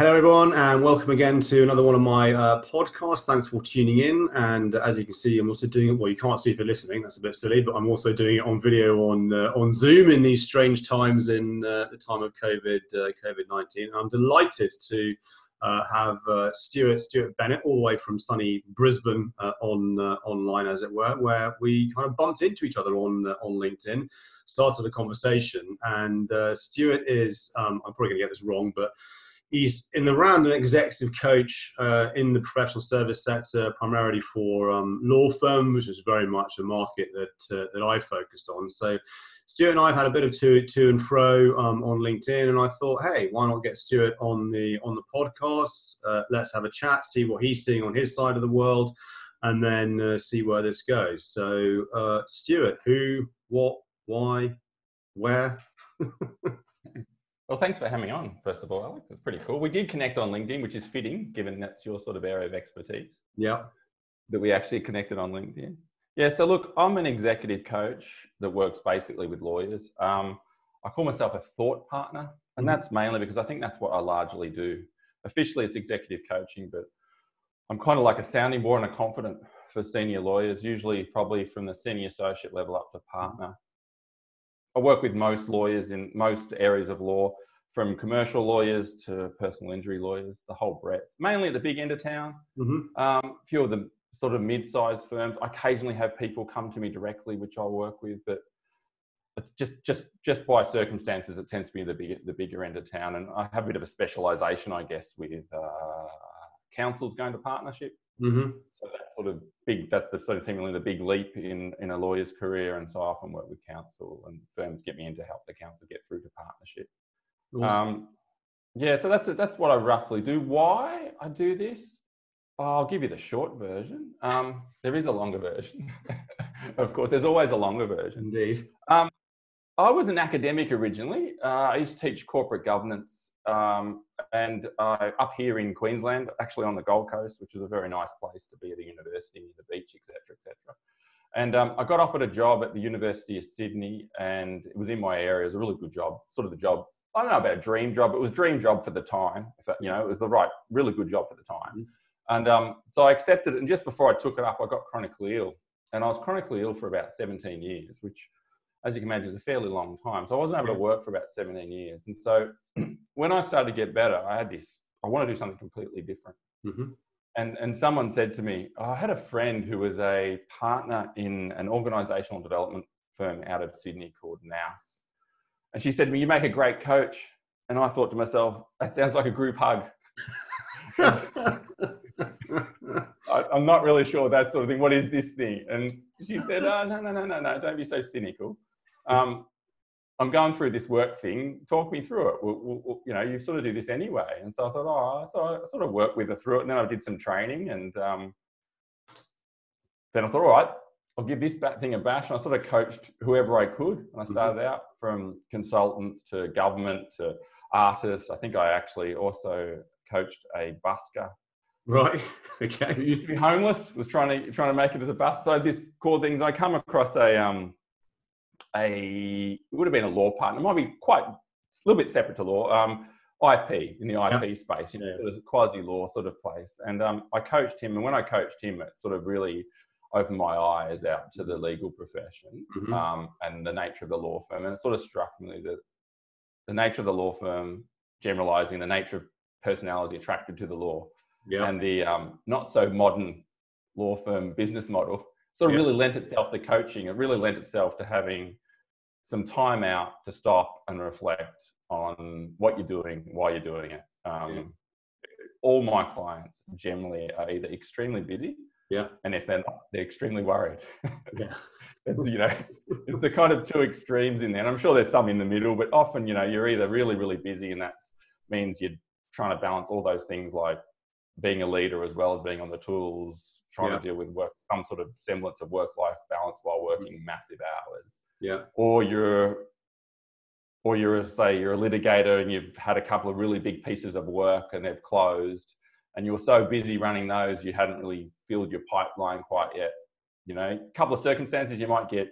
Hello, everyone, and welcome again to another one of my uh, podcasts. Thanks for tuning in. And as you can see, I'm also doing it. Well, you can't see if you're listening. That's a bit silly, but I'm also doing it on video on uh, on Zoom in these strange times in uh, the time of COVID uh, COVID nineteen. I'm delighted to uh, have uh, Stuart Stuart Barnett all the way from sunny Brisbane on online, as it were, where we kind of bumped into each other on on LinkedIn, started a conversation, and Stuart is um, I'm probably going to get this wrong, but he's in the round an executive coach uh, in the professional service sector, primarily for um, law firms, which is very much a market that uh, that I focused on. So Stuart and I have had a bit of to to and fro um, on LinkedIn, and I thought, hey, why not get Stuart on the on the podcast? Uh, let's have a chat, see what he's seeing on his side of the world, and then uh, see where this goes. So, uh, Stuart, who, what, why, where? Well, thanks for having me on, first of all, Alex. It's pretty cool. We did connect on LinkedIn, which is fitting given that's your sort of area of expertise. Yeah. That we actually connected on LinkedIn. Yeah, so look, I'm an executive coach that works basically with lawyers. Um, I call myself a thought partner, and mm-hmm. that's mainly because I think that's what I largely do. Officially, it's executive coaching, but I'm kind of like a sounding board and a confidant for senior lawyers, usually probably from the senior associate level up to partner. I work with most lawyers in most areas of law, from commercial lawyers to personal injury lawyers, the whole breadth. Mainly at the big end of town. Mm-hmm. Um, a few of the sort of mid-sized firms. I occasionally have people come to me directly, which I work with, but it's just just just by circumstances, it tends to be the bigger the bigger end of town. And I have a bit of a specialisation, I guess, with uh, counsels going to partnership. Mm-hmm. So that sort of big, that's the sort of seemingly the big leap in, in a lawyer's career. And so I often work with counsel and firms get me in to help the counsel get through to partnership. Awesome. Um, yeah, so that's that's what I roughly do. Why I do this? I'll give you the short version. Um, there is a longer version, of course. There's always a longer version. Indeed. Um, I was an academic originally. Uh, I used to teach corporate governance um, and uh, up here in Queensland, actually on the Gold Coast, which is a very nice place to be at a university, near the beach, etc., etc. And um, I got offered a job at the University of Sydney, and it was in my area. It was a really good job, sort of the job. I don't know about a dream job. It was a dream job for the time. If you know, it was the right, really good job for the time. Mm-hmm. And um, so I accepted it. And just before I took it up, I got chronically ill, and I was chronically ill for about 17 years, which as you can imagine, it's a fairly long time. So I wasn't able to work for about 17 years. And so when I started to get better, I had this, I want to do something completely different. Mm-hmm. And, and someone said to me, oh, I had a friend who was a partner in an organizational development firm out of Sydney called NAS. And she said to me, You make a great coach. And I thought to myself, That sounds like a group hug. I, am not really sure that sort of thing. What is this thing? And she said, oh, No, no, no, no, no, don't be so cynical um, I'm going through this work thing. Talk me through it. We'll, we'll, you know, you sort of do this anyway. And so I thought, oh, so I sort of worked with her through it. And then I did some training, and um, then I thought, all right, I'll give this thing a bash. And I sort of coached whoever I could. And I mm-hmm. started out from consultants to government to artists. I think I actually also coached a busker. Right. Okay. Who used to be homeless, was trying to trying to make it as a busker. So this cool things. I come across a um a it would have been a law partner, it might be quite a little bit separate to law. Um, IP in the IP yep. space, you know, it was a quasi law sort of place. And um, I coached him, and when I coached him, it sort of really opened my eyes out to the legal profession mm-hmm. um, and the nature of the law firm. And it sort of struck me that the nature of the law firm, generalizing the nature of personality attracted to the law, yep. and the um, not so modern law firm business model sort of yeah. really lent itself to coaching. It really lent itself to having some time out to stop and reflect on what you're doing, why you're doing it. Um, yeah. All my clients generally are either extremely busy, yeah, and if they're not, they're extremely worried. Yeah, it's, you know, it's, it's, the kind of two extremes in there. And I'm sure there's some in the middle, but often, you know, you're either really, really busy, and that means you're trying to balance all those things like being a leader as well as being on the tools, trying yeah. to deal with work, some sort of semblance of work-life balance while working massive hours. Yeah. Or you're, or you're say you're a litigator and you've had a couple of really big pieces of work and they've closed, and you were so busy running those you hadn't really filled your pipeline quite yet. You know, a couple of circumstances you might get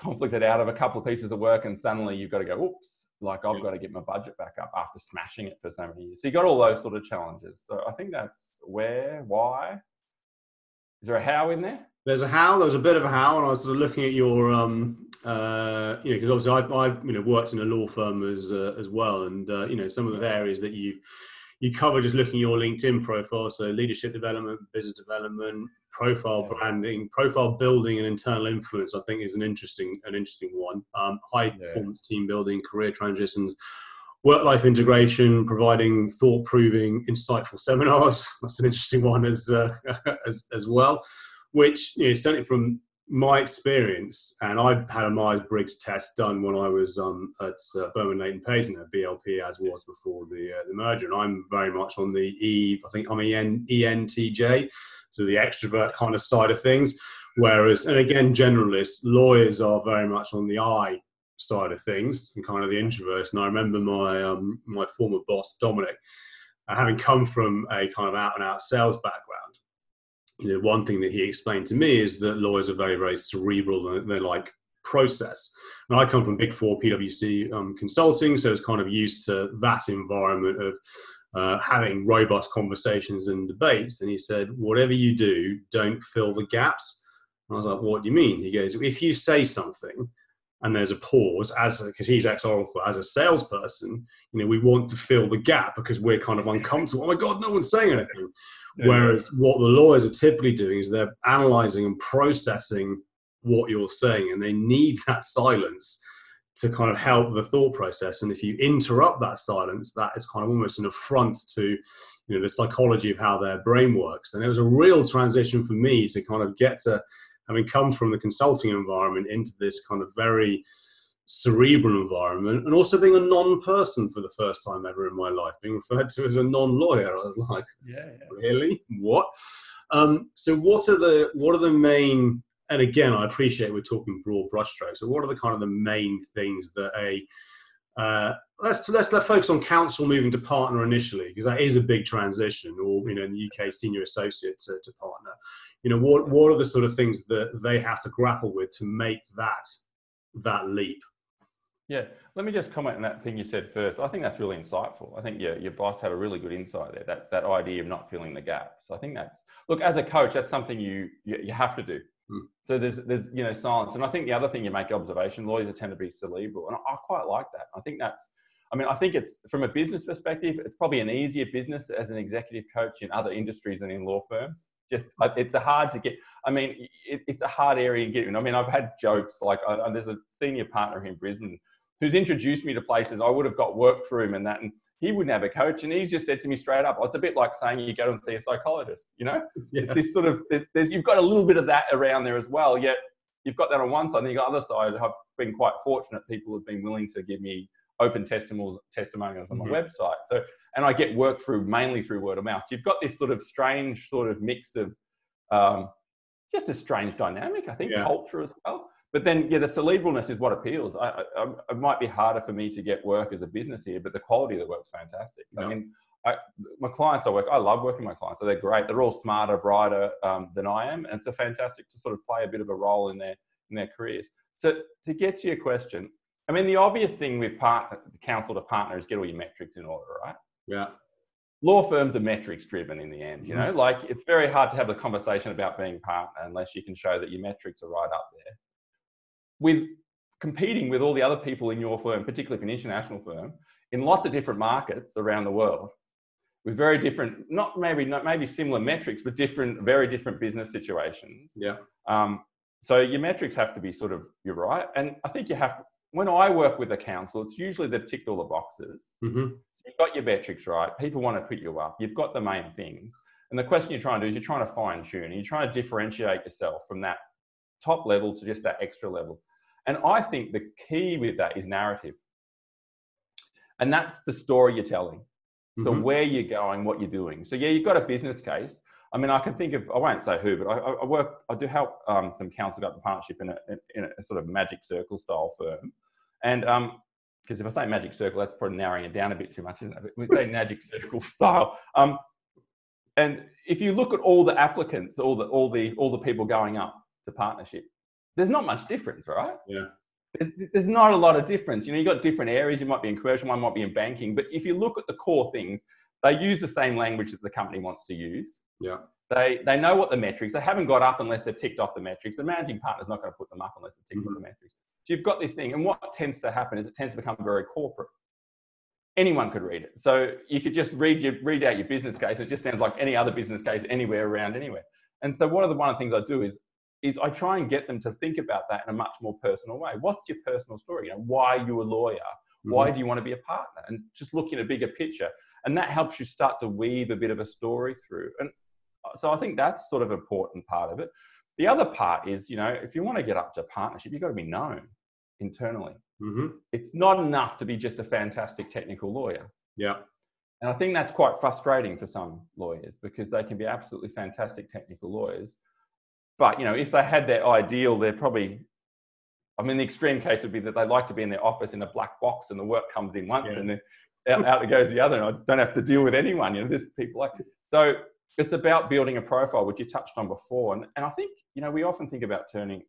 conflicted out of a couple of pieces of work and suddenly you've got to go, oops, Like I've got to get my budget back up after smashing it for so many years. So you got all those sort of challenges. So I think that's where, why. Is there a how in there? There's a how. There's a bit of a how, and I was sort of looking at your, um, uh, you know, because obviously I've, I've, you know, worked in a law firm as uh, as well, and uh, you know, some of the areas that you you cover just looking at your LinkedIn profile, so leadership development, business development, profile branding, profile building, and internal influence. I think is an interesting an interesting one. Um, high performance team building, career transitions, work life integration, providing thought proving, insightful seminars. That's an interesting one as uh, as as well. Which you know, certainly from my experience, and I had a Myers Briggs test done when I was um, at uh, Berwin Leighton Paisner at BLP, as was before the uh, the merger. And I'm very much on the E, I think I'm EN, ENTJ, so the extrovert kind of side of things. Whereas, and again, generalists, lawyers are very much on the I side of things and kind of the introverts. And I remember my um, my former boss Dominic, uh, having come from a kind of out and out sales background you know, one thing that he explained to me is that lawyers are very, very cerebral and they're like process. And I come from Big Four PwC um, consulting, so I was kind of used to that environment of uh, having robust conversations and debates. And he said, whatever you do, don't fill the gaps. And I was like, what do you mean? He goes, if you say something and there's a pause, as because he's ex Oracle, as a salesperson, you know, we want to fill the gap because we're kind of uncomfortable. Oh my God, no one's saying anything. Whereas what the lawyers are typically doing is they're analyzing and processing what you're saying, and they need that silence to kind of help the thought process. And if you interrupt that silence, that is kind of almost an affront to you know the psychology of how their brain works. And it was a real transition for me to kind of get to having come from the consulting environment into this kind of very cerebral environment and also being a non-person for the first time ever in my life being referred to as a non-lawyer. I was like yeah, yeah. really? What? Um, so what are the what are the main and again i appreciate we're talking broad brushstrokes so what are the kind of the main things that a uh, let's let's let's focus on counsel moving to partner initially because that is a big transition or you know in the uk senior associate to, to partner you know what what are the sort of things that they have to grapple with to make that that leap yeah, let me just comment on that thing you said first. I think that's really insightful. I think your, your boss had a really good insight there, that, that idea of not filling the gaps. I think that's, look, as a coach, that's something you, you, you have to do. Mm. So there's, there's, you know, silence. And I think the other thing you make observation, lawyers tend to be cerebral. And I, I quite like that. I think that's, I mean, I think it's from a business perspective, it's probably an easier business as an executive coach in other industries than in law firms. Just, it's a hard to get. I mean, it, it's a hard area to get in. I mean, I've had jokes like I, there's a senior partner in Brisbane who's introduced me to places I would have got work through him and that. And he wouldn't have a coach. And he's just said to me straight up, oh, it's a bit like saying you go and see a psychologist, you know? Yeah. It's this sort of, you've got a little bit of that around there as well. Yet you've got that on one side. And the other side, I've been quite fortunate. People have been willing to give me open testimonials, testimonials on mm-hmm. my website. So, and I get work through mainly through word of mouth. So you've got this sort of strange sort of mix of um, just a strange dynamic, I think, yeah. culture as well. But then yeah the cerebralness is what appeals. I, I, it might be harder for me to get work as a business here but the quality of the work's fantastic. Yeah. i mean I, my clients i work i love working with my clients. They're great. They're all smarter brighter um, than i am and it's a fantastic to sort of play a bit of a role in their in their careers. So to get to your question i mean the obvious thing with partner counsel to partner is get all your metrics in order right yeah law firms are metrics driven in the end you mm-hmm. know like it's very hard to have a conversation about being partner unless you can show that your metrics are right up there with competing with all the other people in your firm, particularly if an international firm, in lots of different markets around the world, with very different, not maybe not maybe similar metrics, but different, very different business situations. Yeah. Um, so your metrics have to be sort of you're right, and I think you have. When I work with a counsel, it's usually they've ticked all the boxes. Mm-hmm. So you've got your metrics right. People want to put you up. You've got the main things, and the question you're trying to do is you're trying to fine tune. And you're trying to differentiate yourself from that top level to just that extra level. And I think the key with that is narrative. And that's the story you're telling. So mm-hmm. where you're going, what you're doing. So yeah, you've got a business case. I mean, I can think of, I won't say who, but I, I work, I do help um, some counsel got the partnership in a, in a sort of magic circle style firm. And because um, if I say magic circle, that's probably narrowing it down a bit too much, isn't it? But we say magic circle style. Um, and if you look at all the applicants, all the all the all the people going up to partnership, there's not much difference, right? Yeah. there's, there's not a lot of difference. You know, you've got different areas. You might be in commercial, one might be in banking. But if you look at the core things, they use the same language that the company wants to use. Yeah. They, they know what the metrics, they haven't got up unless they've ticked off the metrics. The managing partner's not going to put them up unless they've ticked mm-hmm. off the metrics. So you've got this thing. And what tends to happen is it tends to become very corporate. Anyone could read it. So you could just read, your, read out your business case. It just sounds like any other business case anywhere around anywhere. And so one of the one of the things I do is is I try and get them to think about that in a much more personal way. What's your personal story? You know, why are you a lawyer? Why mm-hmm. do you want to be a partner? And just look in a bigger picture. And that helps you start to weave a bit of a story through. And uh, so I think that's sort of an important part of it. The other part is, you know, if you want to get up to partnership, you've got to be known internally. Mm-hmm. It's not enough to be just a fantastic technical lawyer. Yeah. And I think that's quite frustrating for some lawyers because they can be absolutely fantastic technical lawyers, but you know, if they had their ideal, they're probably. I mean, the extreme case would be that they like to be in their office in a black box, and the work comes in once, yeah. and then out, out it goes the other, and I don't have to deal with anyone. You know, there's people like so. It's about building a profile, which you touched on before, and, and I think you know we often think about turning,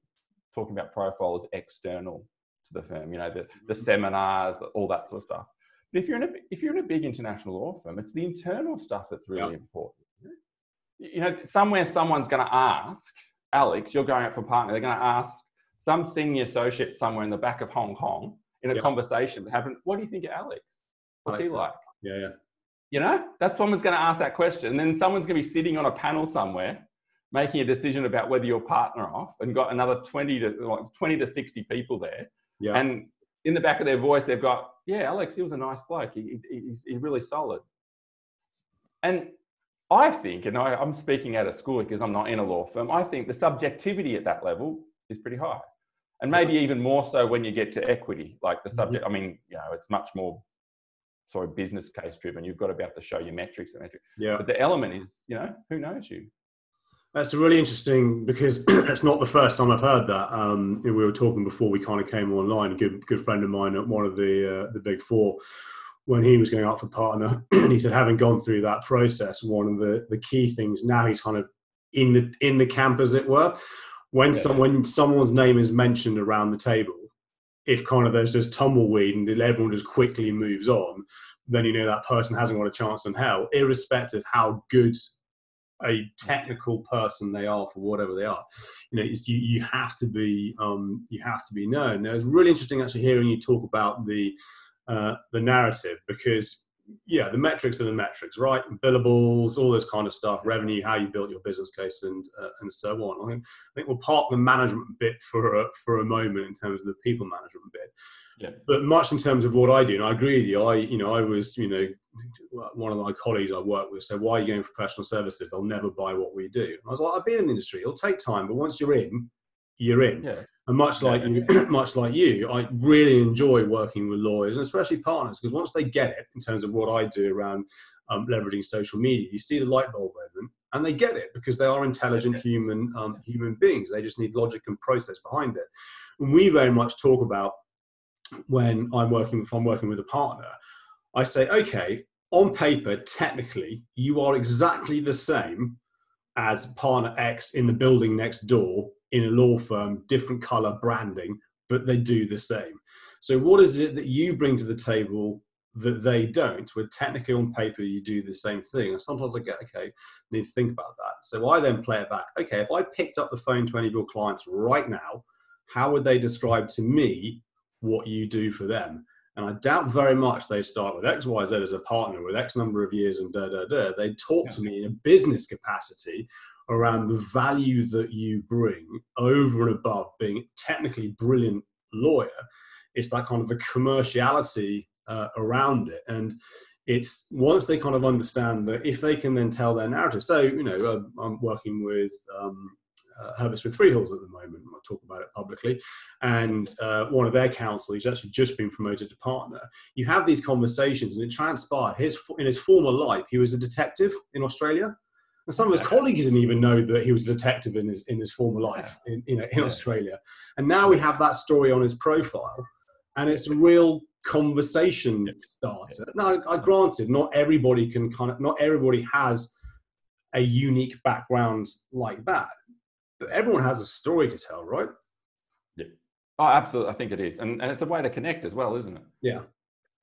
talking about profile as external to the firm. You know, the the mm-hmm. seminars, all that sort of stuff. But if you're in a if you're in a big international law firm, it's the internal stuff that's really yeah. important. You know, somewhere someone's going to ask Alex, you're going out for partner. They're going to ask some senior associate somewhere in the back of Hong Kong in a yep. conversation that happened. What do you think of Alex? What's he like? Yeah, yeah. You know, that's someone's going to ask that question. And then someone's going to be sitting on a panel somewhere making a decision about whether you're partner off and got another 20 to like 20 to 60 people there. Yeah. And in the back of their voice, they've got, yeah, Alex, he was a nice bloke. He, he, he's, he's really solid. And I think, and I, am speaking out of school because I'm not in a law firm, I think the subjectivity at that level is pretty high. And maybe even more so when you get to equity, like the subject. I mean, you know, it's much more sort of business case driven. You've got to be able to show your metrics and metrics. Yeah. But the element is, you know, who knows you? That's really interesting because it's not the first time I've heard that. Um, we were talking before we kind of came online. A good good friend of mine at one of the uh, the big four when he was going out for partner, and he said, having gone through that process, one of the, the key things now he's kind of in the in the camp, as it were. When yeah. someone someone's name is mentioned around the table, if kind of there's just tumbleweed and everyone just quickly moves on, then you know that person hasn't got a chance in hell, irrespective of how good a technical person they are for whatever they are. You know, you you have to be um, you have to be known. Now, it's really interesting actually hearing you talk about the uh, the narrative because yeah the metrics are the metrics right? Billables all this kind of stuff revenue how you built your business case and uh, and so on. I think, I think we'll park the management bit for a, for a moment in terms of the people management bit. Yeah. but much in terms of what I do and I agree with you I you know I was you know one of my colleagues I work with said why are you going for professional services? They'll never buy what we do. I was like I've been in the industry. It'll take time but once you're in you're in. Yeah. And much like you, much like you, I really enjoy working with lawyers and especially partners because once they get it in terms of what I do around um, leveraging social media, you see the light bulb moment, and they get it because they are intelligent human um, human beings. They just need logic and process behind it. And we very much talk about when I'm working if I'm working with a partner, I say, okay, on paper, technically, you are exactly the same as partner X in the building next door in a law firm, different color branding, but they do the same. So, what is it that you bring to the table that they don't? Where technically on paper you do the same thing. And sometimes I get, okay, I need to think about that. So I then play it back. Okay, if I picked up the phone to any of your clients right now, how would they describe to me what you do for them? And I doubt very much they start with X, Y, Z as a partner with X number of years and da da da. They talk to me in a business capacity around the value that you bring over and above being technically brilliant lawyer. It's that kind of the commerciality uh, around it. And it's once they kind of understand that if they can then tell their narrative. So, you know, uh, I'm working with um, uh, Herbert Smith Freehills at the moment. I'll talk about it publicly. And uh, one of their counsel, he's actually just been promoted to partner. You have these conversations, and it transpired. His in his former life, he was a detective in Australia. And some of his colleagues didn't even know that he was a detective in his in his former life in you know in. Australia. And now we have that story on his profile, and it's a real conversation starter. Now, I granted, not everybody can kind of not everybody has a unique background like that, but everyone has a story to tell, right? Yeah. Oh, absolutely. I think it is, and and it's a way to connect as well, isn't it? Yeah.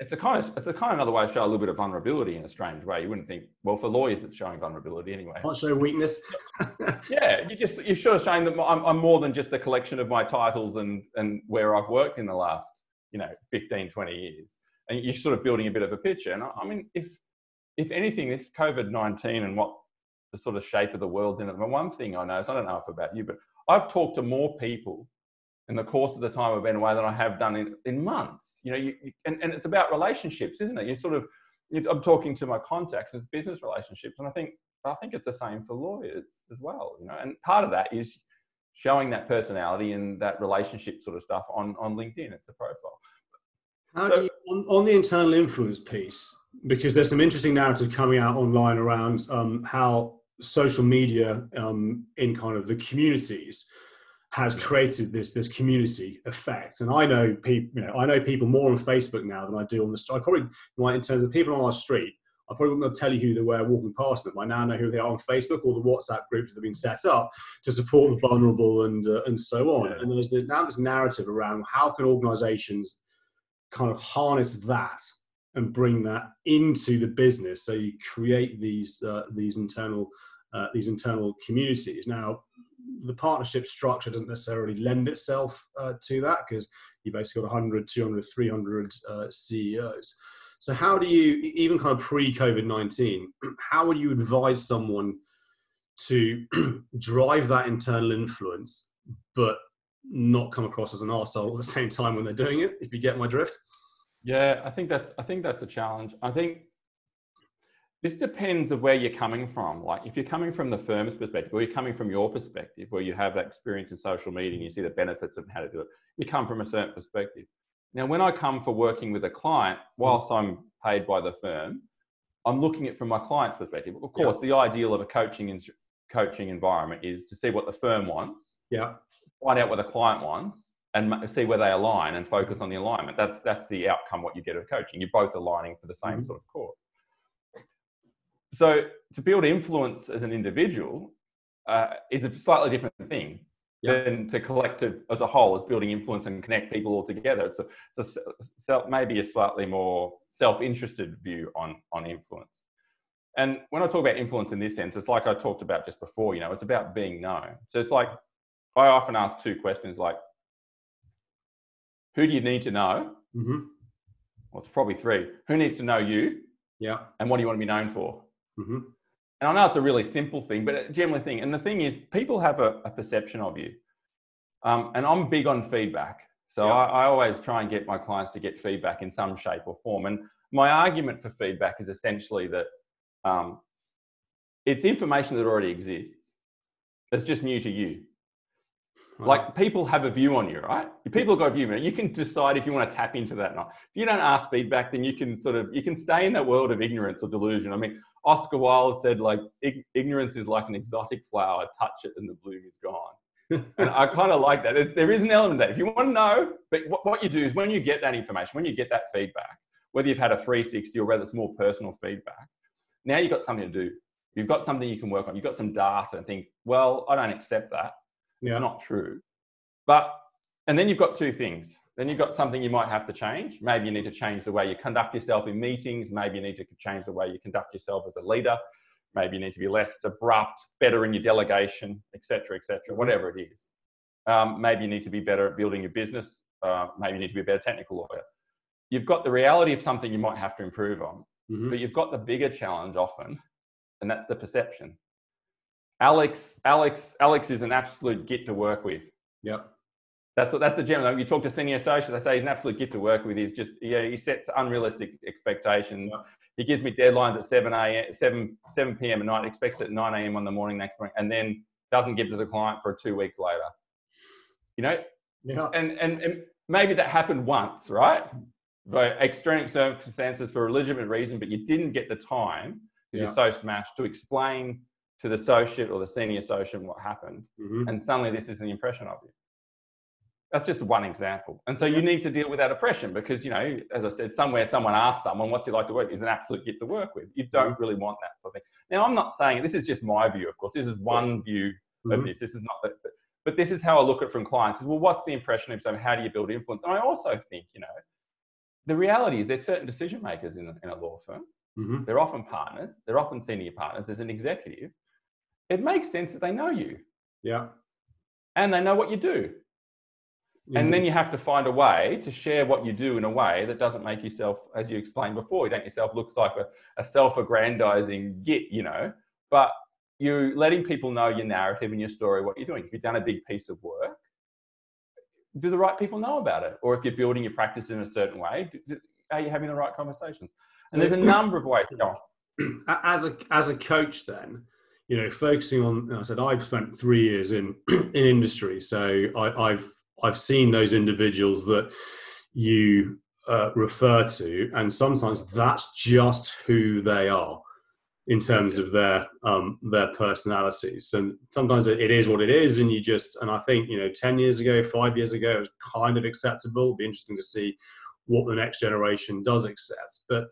It's a kind of it's a kind of another way to show a little bit of vulnerability in a strange way. You wouldn't think. Well, for lawyers, it's showing vulnerability anyway. Not show weakness. yeah, you just you're sure showing that I'm, I'm more than just a collection of my titles and and where I've worked in the last you know 15, 20 years, and you're sort of building a bit of a picture. And I, I mean, if if anything, this COVID nineteen and what the sort of shape of the world's in it. one thing I know is I don't know if about you, but I've talked to more people in the course of the time I've been away than I have done in, in months. You know, you, you, and, and it's about relationships, isn't it? You sort of, you, I'm talking to my contacts as business relationships, and I think I think it's the same for lawyers as well. You know, and part of that is showing that personality and that relationship sort of stuff on on LinkedIn. It's a profile. How so, do you, on, on, the internal influence piece, because there's some interesting narrative coming out online around um, how social media um, in kind of the communities has created this this community effect. And I know people, you know, I know people more on Facebook now than I do on the street. I probably, might in terms of people on our street, I probably wouldn't tell you who they were walking past them. I now know who they are on Facebook or the WhatsApp groups that have been set up to support the vulnerable and uh, and so on. Yeah. And there's, there's now this narrative around how can organisations kind of harness that and bring that into the business. So you create these uh, these internal uh, these internal communities. Now, the partnership structure doesn't necessarily lend itself uh, to that because you basically got 100, 200, 300 uh, CEOs. So, how do you, even kind of pre COVID 19, how would you advise someone to drive that internal influence, but not come across as an arsehole at the same time when they're doing it, if you get my drift? Yeah, I think that's I think that's a challenge. I think this depends of where you're coming from. Like if you're coming from the firm's perspective, or you're coming from your perspective, where you have that experience in social media and you see the benefits of how to do it, you come from a certain perspective. Now, when I come for working with a client, whilst I'm paid by the firm, I'm looking at from my client's perspective. Of course, yeah. the ideal of a coaching in, coaching environment is to see what the firm wants. Yeah. Find out what the client wants and see where they align and focus on the alignment. That's that's the outcome. What you get of coaching, you're both aligning for the same mm-hmm. sort of cause so to build influence as an individual uh, is a slightly different thing yep. than to collective as a whole as building influence and connect people all together. It's, a, it's a, maybe a slightly more self-interested view on, on influence. And when I talk about influence in this sense, it's like I talked about just before, you know, it's about being known. So it's like, I often ask two questions like, who do you need to know? Mm-hmm. Well, it's probably three. Who needs to know you? Yeah. And what do you want to be known for? Mm-hmm. And I know it's a really simple thing, but a general thing. And the thing is, people have a, a perception of you. Um, and I'm big on feedback. So I, I, always try and get my clients to get feedback in some shape or form. And my argument for feedback is essentially that um, it's information that already exists. It's just new to you. Like people have a view on you, right? People have got a view. on you. You can decide if you want to tap into that or not. If you don't ask feedback, then you can sort of you can stay in that world of ignorance or delusion. I mean, Oscar Wilde said, like, ignorance is like an exotic flower, touch it and the bloom is gone. and I kind of like that. There's, there is an element of that. If you want to know, but what, what you do is when you get that information, when you get that feedback, whether you've had a 360 or whether it's more personal feedback, now you've got something to do. You've got something you can work on. You've got some data and think, well, I don't accept that. Yeah. It's not true. But, and then you've got two things then you've got something you might have to change. Maybe you need to change the way you conduct yourself in meetings. Maybe you need to change the way you conduct yourself as a leader. Maybe you need to be less abrupt, better in your delegation, etc., etc. whatever it is. Um, maybe you need to be better at building your business. Uh, maybe you need to be a better technical lawyer. You've got the reality of something you might have to improve on, mm-hmm. but you've got the bigger challenge often, and that's the perception. Alex, Alex, Alex is an absolute git to work with. Yep. That's that's the general. You talk to senior associates, they say he's an absolute gift to work with. He's just yeah, he sets unrealistic expectations. Yeah. He gives me deadlines at seven a.m. seven seven p.m. at night, expects it at nine a.m. on the morning next morning, and then doesn't give to the client for two weeks later. You know, yeah. and and, and maybe that happened once, right? By extreme circumstances for a legitimate reason, but you didn't get the time because yeah. you're so smashed to explain to the associate or the senior associate what happened, mm-hmm. and suddenly this is the impression of you. That's just one example. And so you need to deal with that oppression because, you know, as I said, somewhere someone asks someone, what's it like to work? Is an absolute get to work with. You don't mm-hmm. really want that sort of thing. Now, I'm not saying this is just my view, of course. This is one view of mm-hmm. this. This is not that. But this is how I look at it from clients is, well, what's the impression of something? How do you build influence? And I also think, you know, the reality is there's certain decision makers in a, in a law firm. Mm-hmm. They're often partners. They're often senior partners. As an executive, it makes sense that they know you. Yeah. And they know what you do. And mm-hmm. then you have to find a way to share what you do in a way that doesn't make yourself, as you explained before, you don't yourself looks like a, a self-aggrandizing git, you know, but you're letting people know your narrative and your story, what you're doing. If you've done a big piece of work, do the right people know about it? Or if you're building your practice in a certain way, are you having the right conversations? And there's a number of ways to go As a, as a coach then, you know, focusing on, I said, I've spent three years in, in industry. So I, I've, I've seen those individuals that you uh, refer to, and sometimes that's just who they are in terms of their um, their personalities. And sometimes it is what it is, and you just and I think you know, ten years ago, five years ago, it was kind of acceptable. It'd be interesting to see what the next generation does accept. But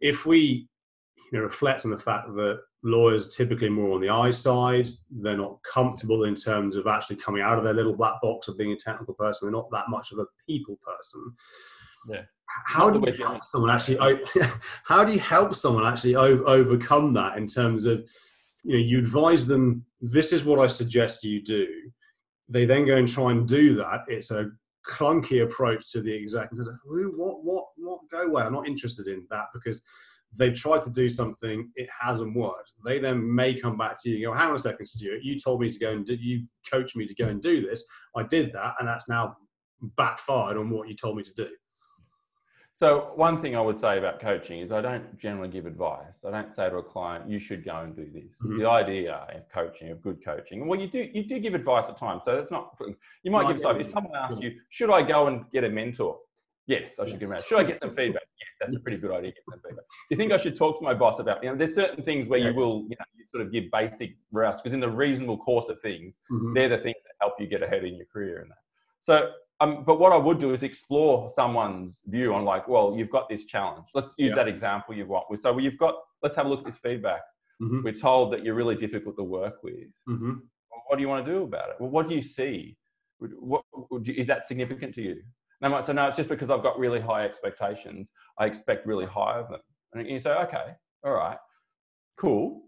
if we you know, reflect on the fact that lawyers typically more on the I side, they're not comfortable in terms of actually coming out of their little black box of being a technical person. They're not that much of a people person. Yeah. How do you help someone actually how do you help someone actually overcome that in terms of you know you advise them this is what i suggest you do. They then go and try and do that. It's a clunky approach to the executive. Who what what what go away? I'm not interested in that because they've tried to do something it hasn't worked they then may come back to you and go hang on a second stuart you told me to go and did you coach me to go and do this i did that and that's now backfired on what you told me to do so one thing I would say about coaching is I don't generally give advice. I don't say to a client, you should go and do this. Mm-hmm. The idea of coaching, of good coaching, well, you do you do give advice at times. So that's not you might no, give advice. If someone asks you, should I go and get a mentor? Yes, I should yes. give them. Should I get some feedback? That's a pretty good idea. Get some feedback. Do you think I should talk to my boss about? You know, there's certain things where you will, you know, you sort of give basic routes because in the reasonable course of things, mm-hmm. they're the things that help you get ahead in your career and that. So um, but what I would do is explore someone's view on like, well, you've got this challenge. Let's use yeah. that example you've got. So you've got, let's have a look at this feedback. Mm-hmm. We're told that you're really difficult to work with. Mm-hmm. what do you want to do about it? Well, what do you see? What, is that significant to you? And I might say, no, it's just because I've got really high expectations. I expect really high of them. And you say, okay, all right, cool.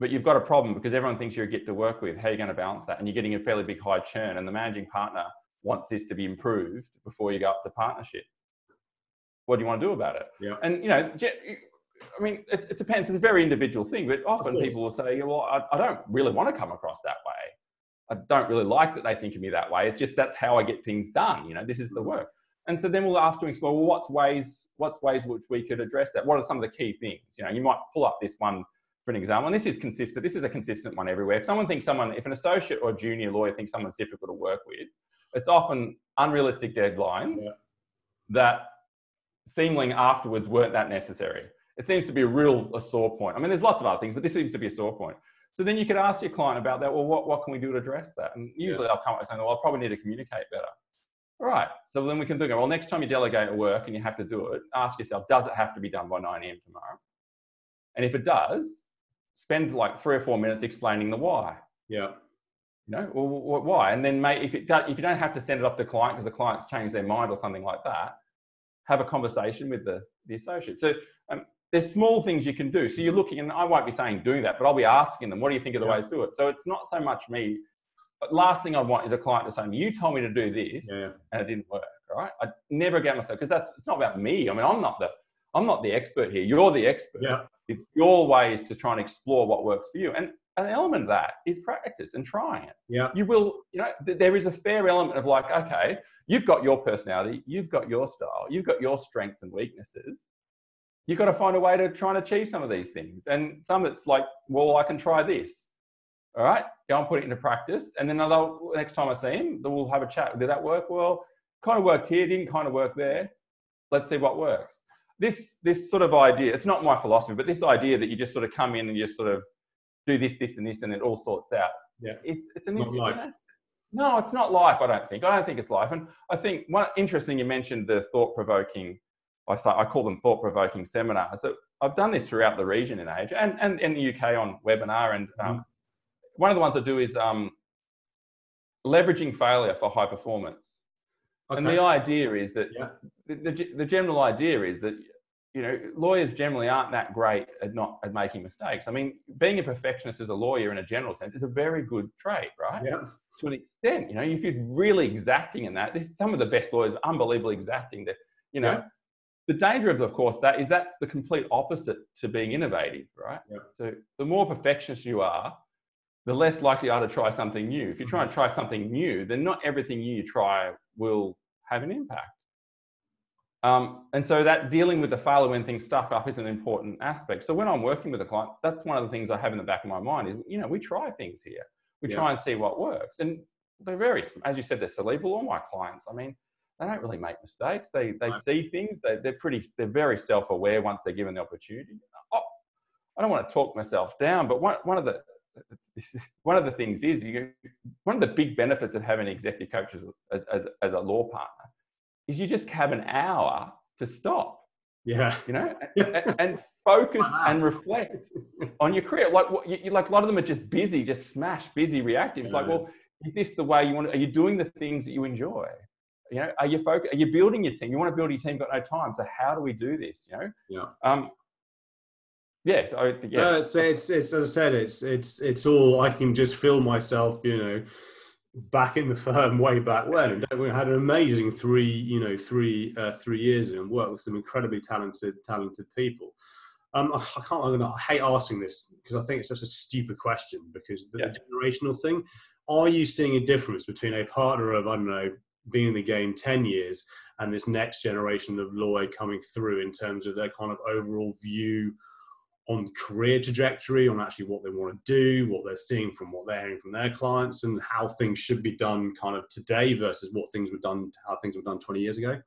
But you've got a problem because everyone thinks you're a git to work with. How are you going to balance that? And you're getting a fairly big high churn. And the managing partner wants this to be improved before you go up to partnership. What do you want to do about it? Yeah. And you know, I mean, it, it depends. It's a very individual thing, but often people will say, "Well, I, I don't really want to come across that way. I don't really like that they think of me that way. It's just that's how I get things done. You know, this is the mm-hmm. work." And so then we'll ask to explore, well, what's ways, what's ways which we could address that? What are some of the key things? You know, you might pull up this one for an example, and this is consistent. This is a consistent one everywhere. If someone thinks someone, if an associate or junior lawyer thinks someone's difficult to work with, it's often unrealistic deadlines yeah. that seemingly afterwards weren't that necessary. It seems to be a real a sore point. I mean, there's lots of other things, but this seems to be a sore point. So then you could ask your client about that. Well, what, what can we do to address that? And usually yeah. they'll come up saying, well, I probably need to communicate better. All right. So then we can think, well, next time you delegate a work and you have to do it, ask yourself, does it have to be done by 9 a.m. tomorrow? And if it does, spend like three or four minutes explaining the why. Yeah. You know, well, why? And then, mate, if it does, if you don't have to send it off to the client because the client's changed their mind or something like that, have a conversation with the the associate. So um, there's small things you can do. So you're looking, and I won't be saying doing that, but I'll be asking them, what do you think of the yeah. ways to do it? So it's not so much me. But last thing I want is a client to say, you told me to do this, yeah. and it didn't work. Right? I never get myself because that's it's not about me. I mean, I'm not the I'm not the expert here. You're the expert. Yeah. It's your ways to try and explore what works for you. And an element of that is practice and trying it. Yeah. You will, you know, th- there is a fair element of like, okay, you've got your personality, you've got your style, you've got your strengths and weaknesses. You've got to find a way to try and achieve some of these things. And some it's like, well, I can try this. All right, go and put it into practice. And then next time I see him, we'll have a chat. Did that work? Well, kind of worked here, didn't kind of work there. Let's see what works. This this sort of idea, it's not my philosophy, but this idea that you just sort of come in and you just sort of do this, this, and this, and it all sorts out. Yeah. It's it's an not life. no, it's not life. I don't think. I don't think it's life. And I think one interesting. You mentioned the thought provoking. I say I call them thought provoking seminars. So I've done this throughout the region in Asia and and in the UK on webinar. And um, mm-hmm. one of the ones I do is um, leveraging failure for high performance. Okay. And the idea is that yeah. the, the, the general idea is that you know lawyers generally aren't that great at not at making mistakes. I mean, being a perfectionist as a lawyer in a general sense is a very good trait, right? Yeah. To an extent, you know, if you're really exacting in that, this, some of the best lawyers are unbelievably exacting. That you know, yeah. The danger of, of course, that is that's the complete opposite to being innovative, right? Yeah. So the more perfectionist you are, the less likely you are to try something new. If you try and mm-hmm. try something new, then not everything you try will have an impact. Um, and so that dealing with the failure when things stuff up is an important aspect. So when I'm working with a client, that's one of the things I have in the back of my mind is, you know, we try things here. We yeah. try and see what works. And they're very, as you said, they're cerebral. All my clients, I mean, they don't really make mistakes. They they see things. They, they're pretty. They're very self-aware once they're given the opportunity. Oh, I don't want to talk myself down, but one one of the one of the things is you, one of the big benefits of having executive coaches as, as, as a law partner is you just have an hour to stop. Yeah. You know, and, and focus wow. and reflect on your career. Like, what, you, like a lot of them are just busy, just smash, busy, reactive. It's yeah. like, well, is this the way you want to, are you doing the things that you enjoy? You know, are you focus, are you building your team? You want to build your team, got no time. So how do we do this? You know? Yeah. Um, yeah, so yeah. No, it's, it's it's as I said, it's it's it's all I can just feel myself, you know, back in the firm way back when. And we had an amazing three, you know, three uh, three years and worked with some incredibly talented talented people. Um, I can't. I'm gonna, I hate asking this because I think it's such a stupid question because the, yeah. the generational thing. Are you seeing a difference between a partner of I don't know being in the game ten years and this next generation of lawyer coming through in terms of their kind of overall view? on career trajectory, on actually what they want to do, what they're seeing from what they're hearing from their clients, and how things should be done kind of today versus what things were done, how things were done 20 years ago?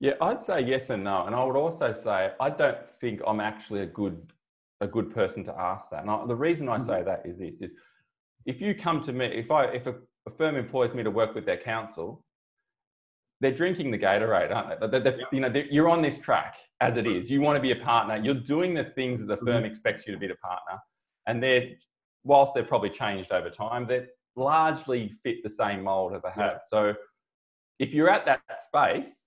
Yeah, I'd say yes and no, and I would also say I don't think I'm actually a good a good person to ask that. And I, the reason I say mm-hmm. that is this: is if you come to me, if I if a, a firm employs me to work with their counsel, they're drinking the Gatorade, aren't they? They're, they're, you know, you're on this track as it is. You want to be a partner. You're doing the things that the firm mm-hmm. expects you to be a partner, and they're whilst they're probably changed over time, they largely fit the same mold that they have. So if you're at that space,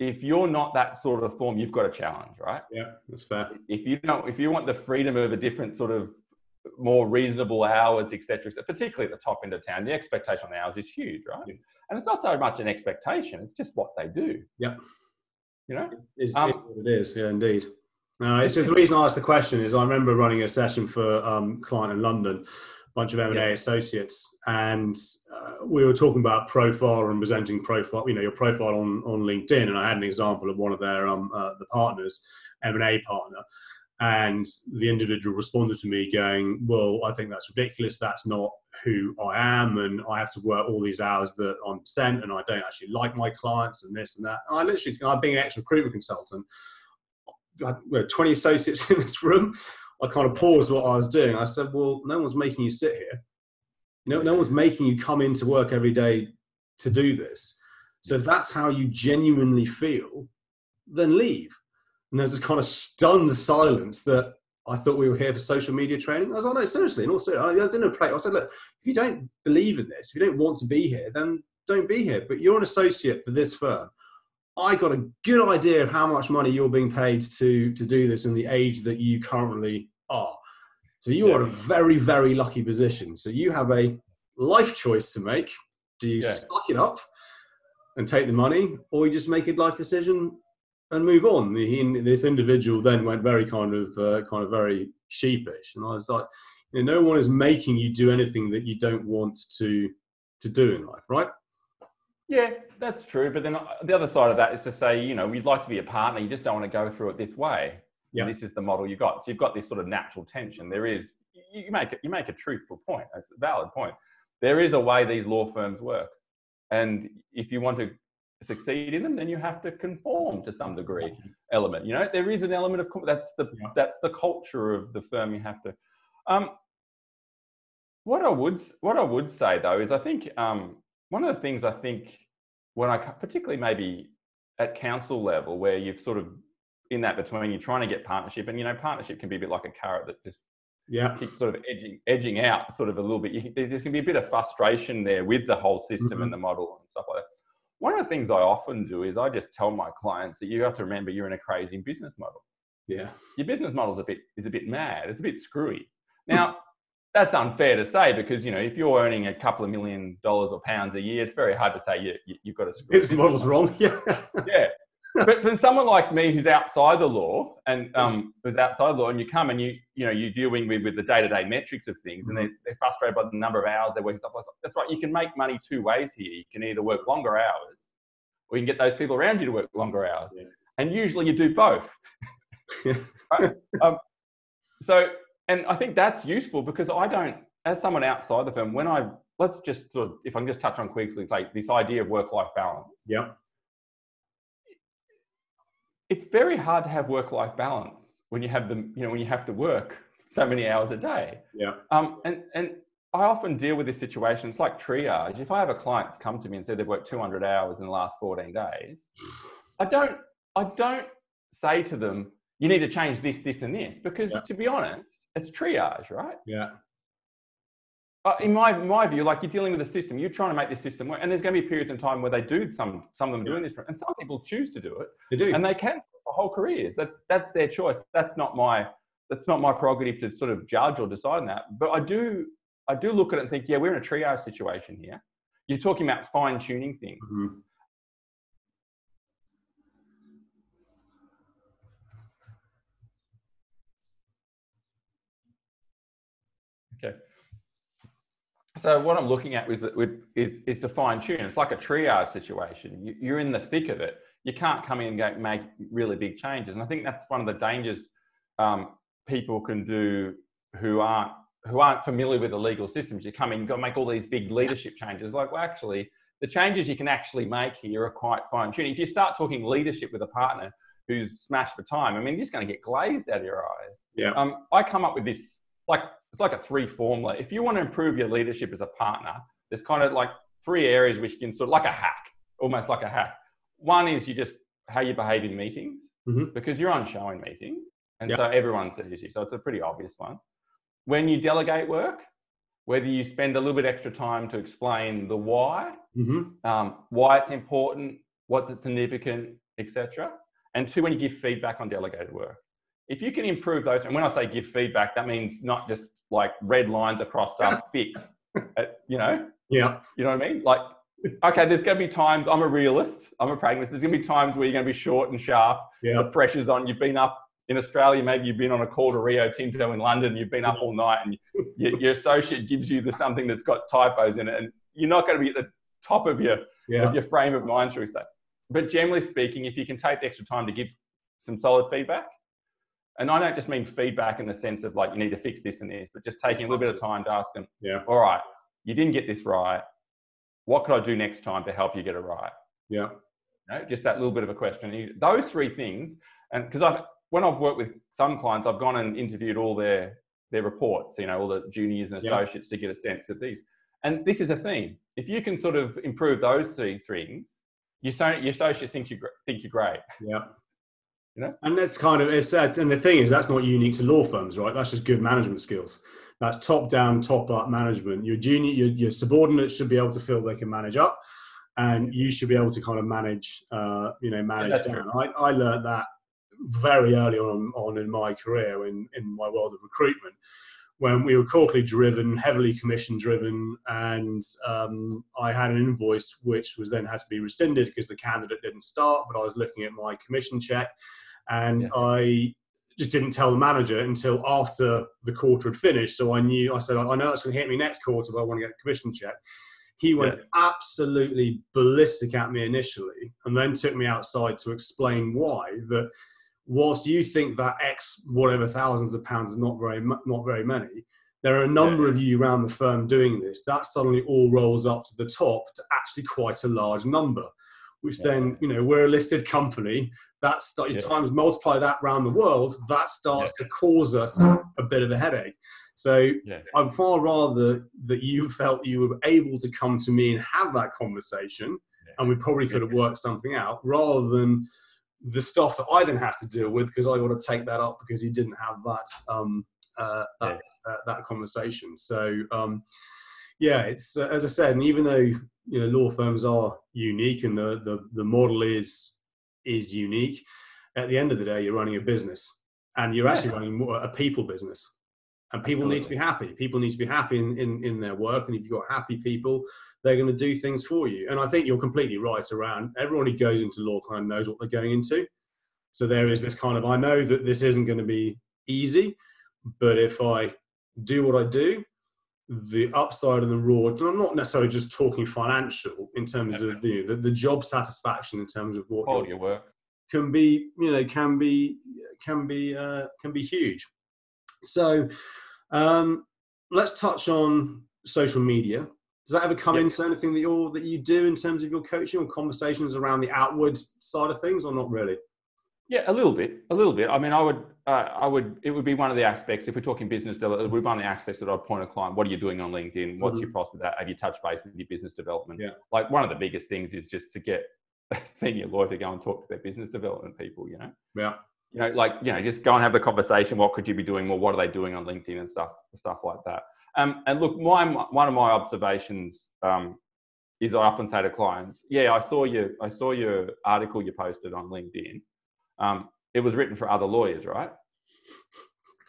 if you're not that sort of form, you've got a challenge, right? Yeah, that's fair. If you don't, if you want the freedom of a different sort of more reasonable hours, etc., particularly at the top end of town, the expectation on the hours is huge, right? Yeah. And it's not so much an expectation; it's just what they do. Yeah. You know, it's, um, it is. Yeah, indeed. Uh, it's the reason I asked the question is I remember running a session for um, client in London, a bunch of M and A associates, and uh, we were talking about profile and presenting profile. You know, your profile on on LinkedIn, and I had an example of one of their um, uh, the partners, M and A partner, and the individual responded to me going, "Well, I think that's ridiculous. That's not who I am, and I have to work all these hours that I'm sent, and I don't actually like my clients, and this and that." And I literally, I've been an ex recruitment consultant. I had 20 associates in this room. I kind of paused what I was doing. I said, "Well, no one's making you sit here. No, no one's making you come into work every day to do this. So if that's how you genuinely feel, then leave." And there's this kind of stunned silence that I thought we were here for social media training. I was like, no, seriously, not seriously. I didn't play. I said, look, if you don't believe in this, if you don't want to be here, then don't be here. But you're an associate for this firm. I got a good idea of how much money you're being paid to to do this in the age that you currently are. So you yeah. are in a very, very lucky position. So you have a life choice to make. Do you yeah. suck it up and take the money, or you just make a life decision and move on. He, this individual then went very kind of uh, kind of very sheepish, and I was like, you know, no one is making you do anything that you don't want to to do in life, right? Yeah, that's true. But then uh, the other side of that is to say, you know, you'd like to be a partner, you just don't want to go through it this way. Yeah. This is the model you got. So you've got this sort of natural tension. There is, you make you make a truthful point. It's a valid point. There is a way these law firms work, and if you want to succeed in them, then you have to conform to some degree element. You know, there is an element of that's the yeah. that's the culture of the firm. You have to. Um, what I would what I would say though is I think um, one of the things I think when I particularly maybe at counsel level where you've sort of in that between you're trying to get partnership and you know partnership can be a bit like a carrot that just yeah, keep sort of edging edging out sort of a little bit. You, there's going to be a bit of frustration there with the whole system mm-hmm. and the model and stuff like that. One of the things I often do is I just tell my clients that you have to remember you're in a crazy business model. Yeah, your business model is a bit is a bit mad. It's a bit screwy. Hmm. Now, that's unfair to say because you know if you're earning a couple of million dollars or pounds a year, it's very hard to say you, you have got a business model's wrong. Yeah, yeah. But from someone like me who's outside the law and um, who's outside the law, and you come and you you know you're dealing with, with the day to day metrics of things, and they're, mm-hmm. they're frustrated by the number of hours they're working. Stuff like that. That's right. You can make money two ways here. You can either work longer hours, or you can get those people around you to work longer hours. Yeah. And usually you do both. right? um, so and I think that's useful because I don't, as someone outside the firm, when I let's just sort of, if I can just touch on quickly, like this idea of work-life balance. Yeah. It's very hard to have work-life balance when you have them, you know, when you have to work so many hours a day. Yeah. Um, and and I often deal with this situation. It's like triage. If I have a client that's come to me and said they've worked 200 hours in the last 14 days, I don't I don't say to them, you need to change this, this, and this, because yeah. to be honest, it's triage, right? Yeah. Uh, in my my view, like you're dealing with a system, you're trying to make this system work, and there's going to be periods in time where they do some some of them yeah. doing this, and some people choose to do it. They do, and they can for whole careers. That that's their choice. That's not my that's not my prerogative to sort of judge or decide on that. But I do I do look at it and think, yeah, we're in a triage situation here. You're talking about fine tuning things. Mm-hmm. Okay. So what I'm looking at is that is, is to fine tune. It's like a triage situation. You, are in the thick of it. You can't come in and go, make really big changes. And I think that's one of the dangers um, people can do who aren't who aren't familiar with the legal systems. You come in, you've got to make all these big leadership changes. Like, well, actually, the changes you can actually make here are quite fine tuning. If you start talking leadership with a partner who's smashed for time, I mean, you're just going to get glazed out of your eyes. Yeah. Um, I come up with this like it's like a three formula. If you want to improve your leadership as a partner, there's kind of like three areas which you can sort of like a hack, almost like a hack. One is you just how you behave in meetings mm-hmm. because you're on show in meetings, and yep. so everyone sees you. So it's a pretty obvious one. When you delegate work, whether you spend a little bit extra time to explain the why, mm-hmm. um, why it's important, what's it significant, etc. And two, when you give feedback on delegated work if you can improve those, and when I say give feedback, that means not just like red lines across stuff, fix, uh, you know? Yeah. You know what I mean? Like, okay, there's going to be times, I'm a realist, I'm a pragmatist. There's going to be times where you're going to be short and sharp. Yeah. The pressure's on. You've been up in Australia, maybe you've been on a call to Rio Tinto in London, you've been up all night, and you, your associate gives you the something that's got typos in it, and you're not going to be at the top of your, yeah. of your frame of mind, shall we say. But generally speaking, if you can take the extra time to give some solid feedback, and I don't just mean feedback in the sense of like you need to fix this and this, but just taking a little bit of time to ask them, yeah, all right, you didn't get this right. What could I do next time to help you get it right? Yeah. You know, just that little bit of a question. Those three things, and because I've when I've worked with some clients, I've gone and interviewed all their their reports, you know, all the juniors and associates yeah. to get a sense of these. And this is a theme. If you can sort of improve those three things, your, your associates think you think you're great. Yeah. You know? And that's kind of it's and the thing is that's not unique to law firms, right? That's just good management skills. That's top down, top up management. Your junior, your, your subordinates should be able to feel they can manage up, and you should be able to kind of manage, uh, you know, manage yeah, down. I, I learned that very early on, on in my career in, in my world of recruitment when we were quarterly driven, heavily commission driven, and um, I had an invoice which was then had to be rescinded because the candidate didn't start. But I was looking at my commission check, and yeah. I just didn't tell the manager until after the quarter had finished. So I knew, I said, I know that's going to hit me next quarter, but I want to get a commission check. He went yeah. absolutely ballistic at me initially and then took me outside to explain why. That whilst you think that X whatever thousands of pounds is not very, not very many, there are a number yeah. of you around the firm doing this. That suddenly all rolls up to the top to actually quite a large number which yeah. then you know we're a listed company that start yeah. times multiply that around the world that starts yeah. to cause us a bit of a headache so i'm far rather that you felt you were able to come to me and have that conversation and we probably could have worked something out rather than the stuff that I then have to deal with because I got to take that up because you didn't have that um, uh, that uh, that conversation. So um, yeah, it's uh, as I said, and even though you know law firms are unique and the the, the model is is unique, at the end of the day, you're running a business and you're actually running more, a people business. And people Absolutely. need to be happy. People need to be happy in, in, in their work. And if you've got happy people, they're going to do things for you. And I think you're completely right around everyone who goes into law kind of knows what they're going into. So there is this kind of, I know that this isn't going to be easy, but if I do what I do, the upside and the reward, I'm not necessarily just talking financial in terms of the, the, the job satisfaction in terms of what your work can be, you know, can be, can be, uh, can be huge. So um, let's touch on social media. Does that ever come into anything that you that you do in terms of your coaching or conversations around the outward side of things, or not really? Yeah, a little bit, a little bit. I mean, I would, uh, I would, it would be one of the aspects. If we're talking business, it would be one of the aspects that I'd point a client. What are you doing on LinkedIn? What's mm-hmm. your prospect? That have you touched base with your business development? Yeah. Like one of the biggest things is just to get a senior lawyer to go and talk to their business development people. You know. Yeah. You know, like you know, just go and have the conversation. What could you be doing more? What are they doing on LinkedIn and stuff, stuff like that. Um, and look, my one of my observations um, is I often say to clients, "Yeah, I saw your I saw your article you posted on LinkedIn." Um, it was written for other lawyers, right?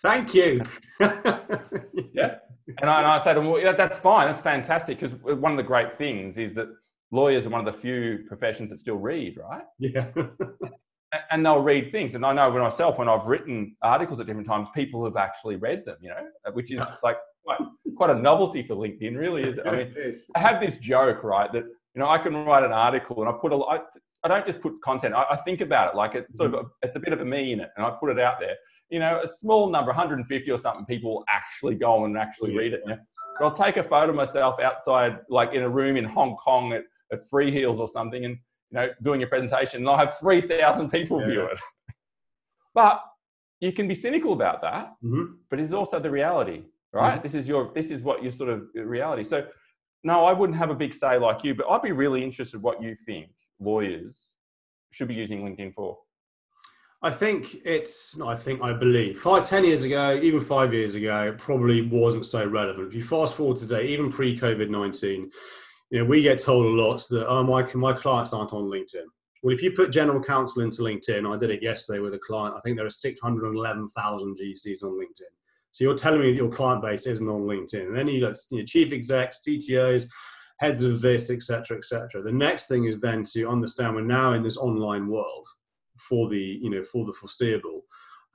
Thank you. yeah. And I, and I said, well, yeah, that's fine. That's fantastic. Because one of the great things is that lawyers are one of the few professions that still read, right? Yeah. and they'll read things. And I know when myself, when I've written articles at different times, people have actually read them, you know, which is like quite, quite a novelty for LinkedIn, really is. I mean, I have this joke, right, that, you know, I can write an article and I put a, I, I don't just put content. I, I think about it like it's sort of mm-hmm. a, it's a bit of a me in it, and I put it out there. You know, a small number, 150 or something, people actually go and actually yeah. read it. But I'll take a photo of myself outside, like in a room in Hong Kong at, at Freehills or something, and you know, doing a presentation, and I'll have 3,000 people yeah. view it. but you can be cynical about that, mm-hmm. but it's also the reality, right? Mm-hmm. This is your, this is what your sort of reality. So, no, I wouldn't have a big say like you, but I'd be really interested what you think lawyers should be using LinkedIn for? I think it's, I think, I believe, five, ten years ago, even five years ago, it probably wasn't so relevant. If you fast forward today, even pre COVID 19, you know, we get told a lot that, oh, my, my clients aren't on LinkedIn. Well, if you put general counsel into LinkedIn, I did it yesterday with a client, I think there are 611,000 GCs on LinkedIn. So you're telling me that your client base isn't on LinkedIn. And then you got you know, chief execs, CTOs, heads of this, etc., etc. The next thing is then to understand we're now in this online world for the you know for the foreseeable,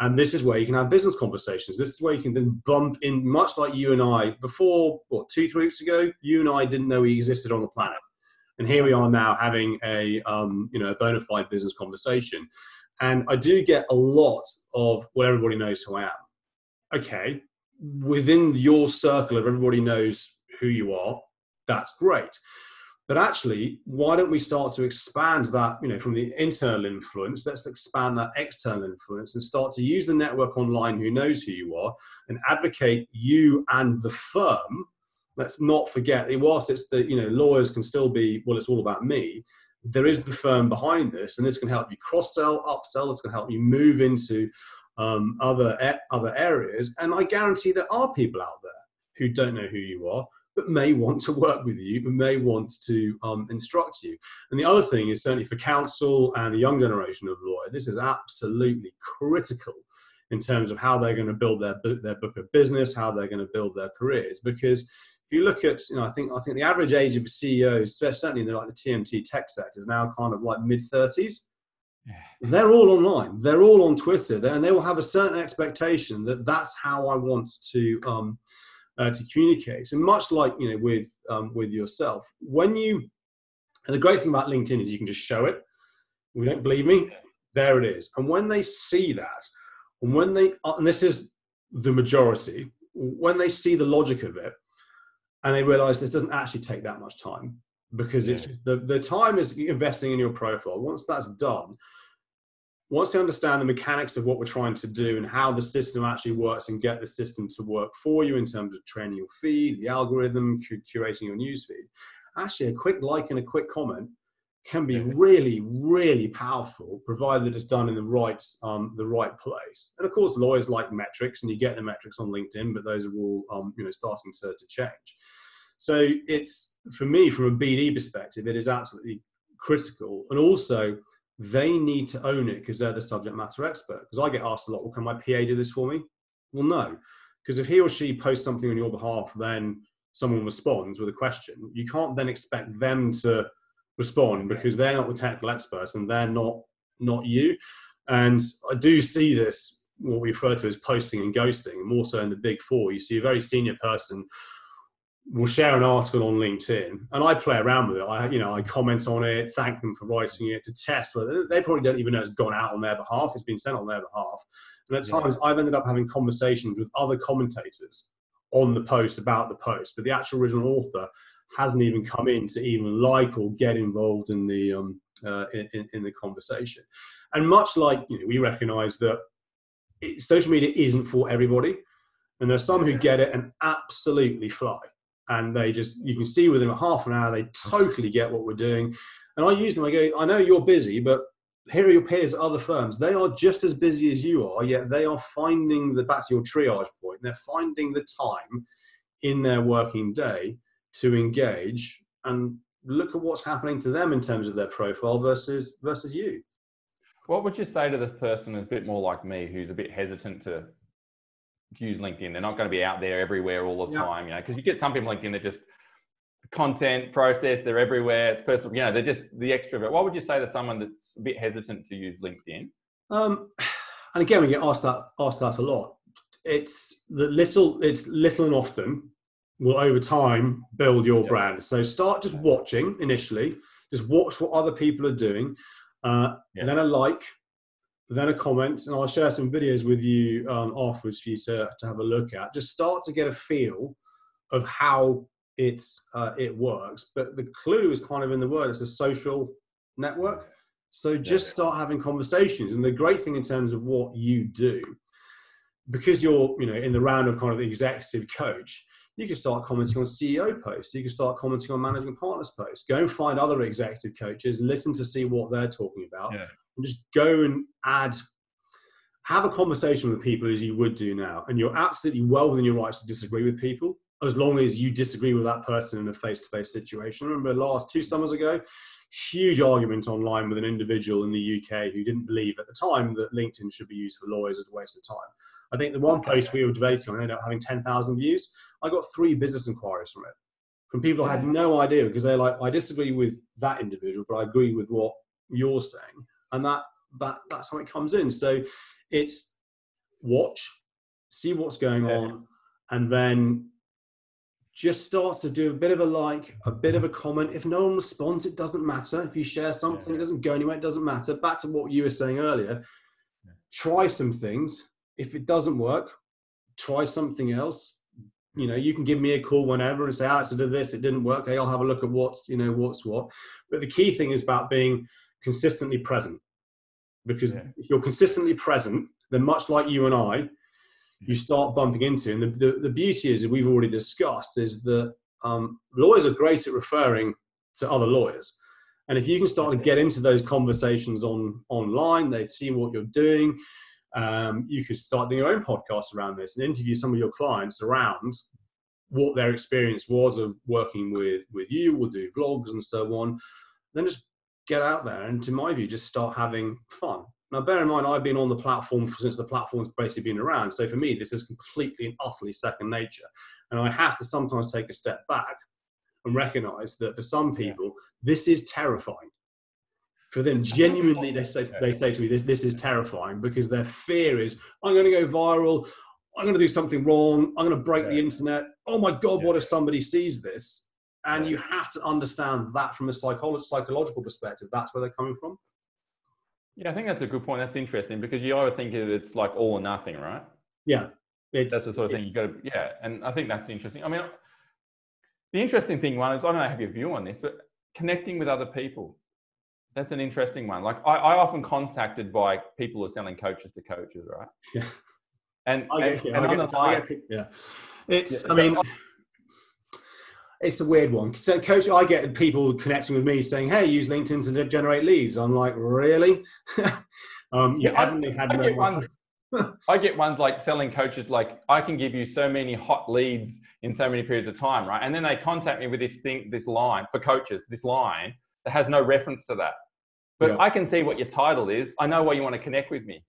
and this is where you can have business conversations. This is where you can then bump in, much like you and I before what two three weeks ago, you and I didn't know we existed on the planet, and here we are now having a um, you know a bona fide business conversation, and I do get a lot of well everybody knows who I am. Okay, within your circle of everybody knows who you are that's great. But actually, why don't we start to expand that, you know, from the internal influence, let's expand that external influence and start to use the network online who knows who you are and advocate you and the firm. Let's not forget, that whilst it's the, you know, lawyers can still be, well, it's all about me. There is the firm behind this, and this can help you cross sell, upsell. It's going to help you move into um, other other areas. And I guarantee there are people out there who don't know who you are, but may want to work with you and may want to um, instruct you. And the other thing is certainly for counsel and the young generation of lawyer, this is absolutely critical in terms of how they're going to build their their book of business, how they're going to build their careers. Because if you look at, you know, I think I think the average age of CEOs, certainly in the, like the TMT tech sector, is now kind of like mid thirties. Yeah. They're all online. They're all on Twitter, and they will have a certain expectation that that's how I want to um, uh, to communicate. And much like you know with um, with yourself, when you and the great thing about LinkedIn is you can just show it. If you don't believe me, there it is. And when they see that, and when they uh, and this is the majority, when they see the logic of it, and they realize this doesn't actually take that much time because it's just, the the time is investing in your profile. Once that's done, once they understand the mechanics of what we're trying to do and how the system actually works and get the system to work for you in terms of training your feed, the algorithm, curating your newsfeed, actually a quick like and a quick comment can be really, really powerful, provided it's done in the right um, the right place. And of course, lawyers like metrics, and you get the metrics on LinkedIn, but those are all um, you know starting to, to change. So it's for me, from a BD perspective, it is absolutely critical, and also they need to own it because they're the subject matter expert. Because I get asked a lot, well, can my PA do this for me? Well, no, because if he or she posts something on your behalf, then someone responds with a question. You can't then expect them to respond because they're not the technical experts and they're not not you. And I do see this what we refer to as posting and ghosting, and more so in the big four. You see a very senior person will share an article on LinkedIn, and I play around with it. I, you know, I comment on it, thank them for writing it, to test whether they probably don't even know it's gone out on their behalf. It's been sent on their behalf, and at times yeah. I've ended up having conversations with other commentators on the post about the post, but the actual original author hasn't even come in to even like or get involved in the um, uh, in, in, the conversation. And much like you know, we recognise that it, social media isn't for everybody, and there's some who get it and absolutely fly, and they just you can see within a half an hour they totally get what we're doing. And I use them. I go, I know you're busy, but here are your peers at other firms. They are just as busy as you are, yet they are finding the back to your triage point. They're finding the time in their working day to engage and look at what's happening to them in terms of their profile versus versus you. What would you say to this person who's a bit more like me, who's a bit hesitant to use LinkedIn? They're not going to be out there everywhere all the yeah. time, you know, because you get some people LinkedIn that just content process, they're everywhere. It's personal, you know, they're just the extrovert. What would you say to someone that's a bit hesitant to use LinkedIn? Um, and again, we get asked that asked that a lot. It's the little, it's little and often will over time build your brand. So start just watching initially, just watch what other people are doing, uh, then a like, then a comment, and I'll share some videos with you um, afterwards for you to, to have a look at. Just start to get a feel of how it's uh, it works. But the clue is kind of in the word. It's a social network. So just start having conversations. And the great thing in terms of what you do, because you're you know in the round of kind of the executive coach, you can start commenting on CEO posts. You can start commenting on managing partners posts. Go and find other executive coaches, listen to see what they're talking about, yeah. Just go and add, have a conversation with people as you would do now. And you're absolutely well within your rights to disagree with people as long as you disagree with that person in a face-to-face situation. I remember last two summers ago, huge argument online with an individual in the UK who didn't believe at the time that LinkedIn should be used for lawyers as a waste of time. I think the one post we were debating on ended up having 10,000 views. I got three business inquiries from it from people I had no idea because they're like, I disagree with that individual, but I agree with what you're saying. And that, that that's how it comes in. So it's watch, see what's going yeah. on, and then just start to do a bit of a like, a bit of a comment. If no one responds, it doesn't matter. If you share something, it doesn't go anywhere, it doesn't matter. Back to what you were saying earlier, try some things if it doesn't work, try something else. You know, you can give me a call whenever and say, Alex, I did this, it didn't work. Okay, I'll have a look at what's, you know, what's what. But the key thing is about being consistently present. Because yeah. if you're consistently present, then much like you and I, you start bumping into. And the, the, the beauty is, we've already discussed, is that um, lawyers are great at referring to other lawyers. And if you can start to get into those conversations on online, they see what you're doing, um, you could start doing your own podcast around this and interview some of your clients around what their experience was of working with with you we'll do vlogs and so on then just get out there and to my view just start having fun. Now bear in mind i've been on the platform since the platform's basically been around. So for me this is completely and utterly second nature. And i have to sometimes take a step back and recognize that for some people this is terrifying. For them genuinely they say they say to me this this is terrifying because their fear is i'm going to go viral. I'm going to do something wrong. I'm going to break yeah. the internet. Oh my god yeah. what if somebody sees this and you have to understand that from a psycholo- psychological perspective that's where they're coming from. Yeah i think that's a good point. That's interesting because you always think it's like all or nothing right? Yeah. That's the sort of thing you got to yeah and i think that's interesting. I mean the interesting thing one is i don't know have your view on this but connecting with other people that's an interesting one. Like I, I often contacted by people who are selling coaches to coaches, right? Yeah. And, I get, and, yeah, and I get, I get, yeah. It's, yeah, I mean, it's a weird one. So, coach, I get people connecting with me saying, "Hey, use LinkedIn to generate leads." I'm like, really? um, you yeah, haven't I, had I get, ones, I get ones like selling coaches, like I can give you so many hot leads in so many periods of time, right? And then they contact me with this thing, this line for coaches, this line that has no reference to that. But yeah. I can see what your title is. I know why you want to connect with me.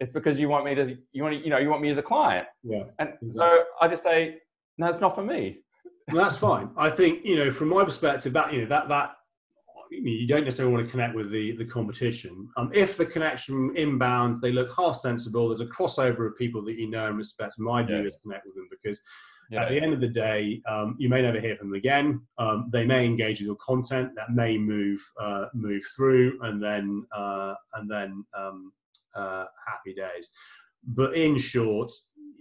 It's because you want me to, you want to, you know, you want me as a client. Yeah. And exactly. so I just say, no, it's not for me. Well, that's fine. I think you know, from my perspective, that you know that that you don't necessarily want to connect with the the competition. Um, if the connection inbound, they look half sensible. There's a crossover of people that you know and respect. My view yeah. is connect with them because yeah. at the end of the day, um, you may never hear from them again. Um, they may engage with your content that may move uh, move through, and then uh, and then um, uh, happy days. But in short,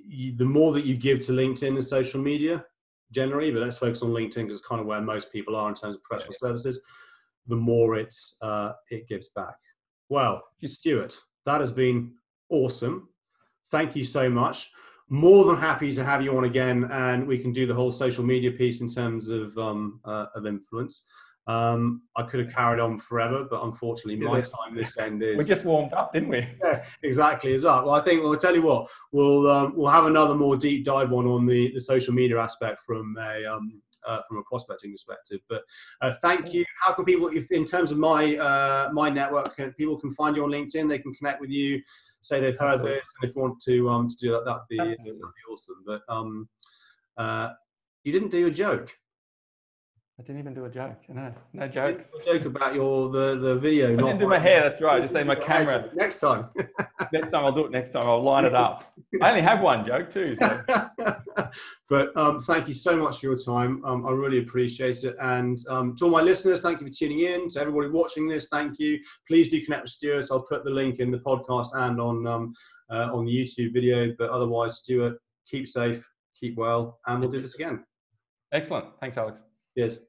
you, the more that you give to LinkedIn and social media, generally, but let's focus on LinkedIn because it's kind of where most people are in terms of professional yeah. services. The more it's uh, it gives back. Well, Stuart, that has been awesome. Thank you so much. More than happy to have you on again, and we can do the whole social media piece in terms of um, uh, of influence. Um, I could have carried on forever, but unfortunately, my time this end is. We just warmed up, didn't we? Yeah, exactly. Is that? Well, I think. Well, I'll tell you what. We'll um, we'll have another more deep dive one on the the social media aspect from a um, uh, from a prospecting perspective. But uh, thank you. How can people, if in terms of my uh, my network, can, people can find you on LinkedIn. They can connect with you. Say they've heard Absolutely. this, and if you want to um, to do that, that'd be, that'd be awesome. But um, uh, you didn't do a joke. I didn't even do a joke. No, no jokes. joke about your the the video. I didn't do my hair. That's right. I just say my camera. Next time. next time I'll do it. Next time I'll line it up. I only have one joke too. So. but um, thank you so much for your time. Um, I really appreciate it. And um, to all my listeners, thank you for tuning in. To everybody watching this, thank you. Please do connect with Stuart. I'll put the link in the podcast and on um, uh, on the YouTube video. But otherwise, Stuart, keep safe, keep well, and we'll do this again. Excellent. Thanks, Alex. Yes.